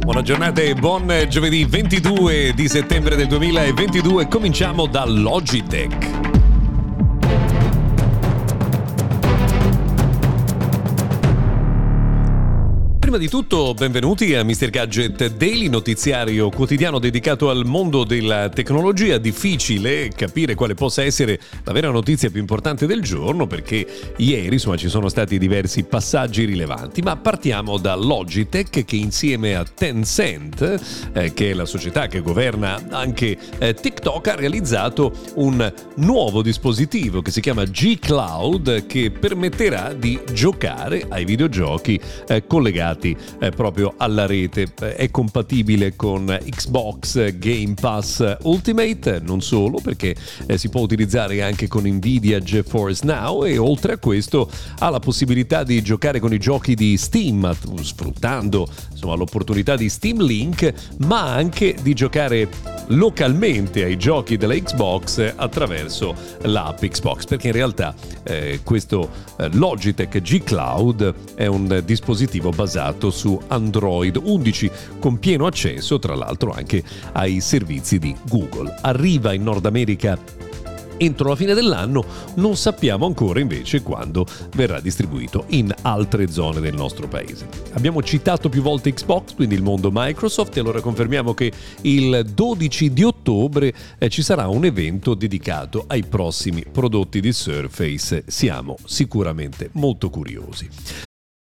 Buona giornata e buon giovedì 22 di settembre del 2022. Cominciamo da Prima di tutto, benvenuti a Mr. Gadget Daily, notiziario quotidiano dedicato al mondo della tecnologia. Difficile capire quale possa essere la vera notizia più importante del giorno perché ieri insomma, ci sono stati diversi passaggi rilevanti, ma partiamo da Logitech che insieme a Tencent, eh, che è la società che governa anche eh, TikTok, ha realizzato un nuovo dispositivo che si chiama G Cloud che permetterà di giocare ai videogiochi eh, collegati collegati eh, proprio alla rete. Eh, è compatibile con Xbox Game Pass Ultimate, non solo perché eh, si può utilizzare anche con Nvidia GeForce Now e oltre a questo ha la possibilità di giocare con i giochi di Steam sfruttando insomma, l'opportunità di Steam Link, ma anche di giocare localmente ai giochi della Xbox attraverso l'app Xbox, perché in realtà eh, questo eh, Logitech G Cloud è un dispositivo basato su Android 11 con pieno accesso tra l'altro anche ai servizi di Google. Arriva in Nord America entro la fine dell'anno, non sappiamo ancora invece quando verrà distribuito in altre zone del nostro paese. Abbiamo citato più volte Xbox, quindi il mondo Microsoft, e allora confermiamo che il 12 di ottobre eh, ci sarà un evento dedicato ai prossimi prodotti di Surface. Siamo sicuramente molto curiosi.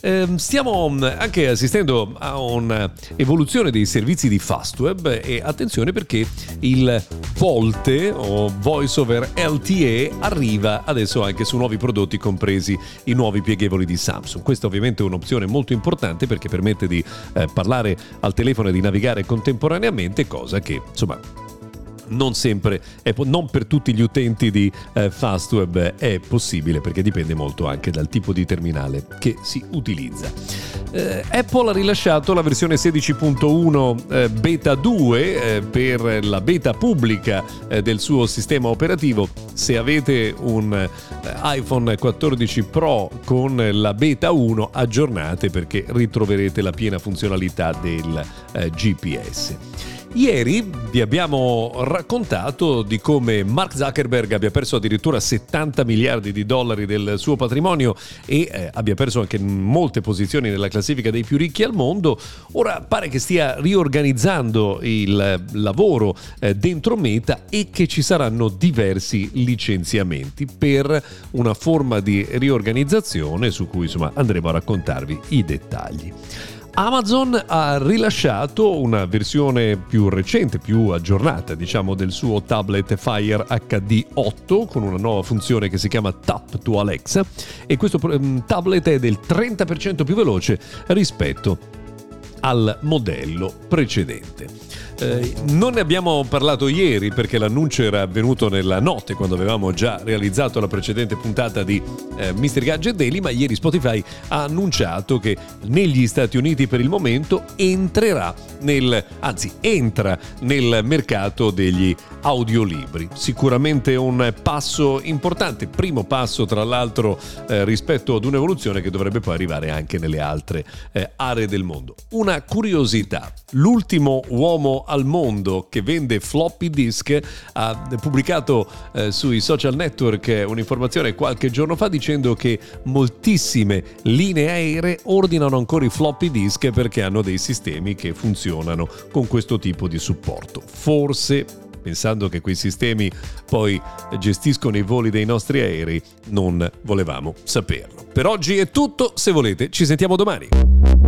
Eh, stiamo anche assistendo a un'evoluzione dei servizi di Fastweb e attenzione perché il VoLTE o Voice over LTE arriva adesso anche su nuovi prodotti compresi i nuovi pieghevoli di Samsung. Questa ovviamente è un'opzione molto importante perché permette di eh, parlare al telefono e di navigare contemporaneamente, cosa che insomma non sempre, non per tutti gli utenti di eh, Fastweb è possibile perché dipende molto anche dal tipo di terminale che si utilizza. Eh, Apple ha rilasciato la versione 16.1 eh, beta 2 eh, per la beta pubblica eh, del suo sistema operativo. Se avete un eh, iPhone 14 Pro con la beta 1 aggiornate perché ritroverete la piena funzionalità del GPS. Ieri vi abbiamo raccontato di come Mark Zuckerberg abbia perso addirittura 70 miliardi di dollari del suo patrimonio e eh, abbia perso anche molte posizioni nella classifica dei più ricchi al mondo. Ora pare che stia riorganizzando il lavoro eh, dentro Meta e che ci saranno diversi licenziamenti per una forma di riorganizzazione su cui insomma andremo a raccontarvi i dettagli. Amazon ha rilasciato una versione più recente, più aggiornata, diciamo, del suo tablet Fire HD 8 con una nuova funzione che si chiama Tap to Alexa. E questo mm, tablet è del 30% più veloce rispetto al modello precedente. Eh, non ne abbiamo parlato ieri perché l'annuncio era avvenuto nella notte quando avevamo già realizzato la precedente puntata di eh, Mr. Gadget Daily, ma ieri Spotify ha annunciato che negli Stati Uniti per il momento entrerà nel, anzi entra nel mercato degli audiolibri. Sicuramente un passo importante, primo passo tra l'altro eh, rispetto ad un'evoluzione che dovrebbe poi arrivare anche nelle altre eh, aree del mondo. Un una curiosità. L'ultimo uomo al mondo che vende floppy disk ha pubblicato eh, sui social network un'informazione qualche giorno fa dicendo che moltissime linee aeree ordinano ancora i floppy disk perché hanno dei sistemi che funzionano con questo tipo di supporto. Forse pensando che quei sistemi poi gestiscono i voli dei nostri aerei, non volevamo saperlo. Per oggi è tutto, se volete ci sentiamo domani.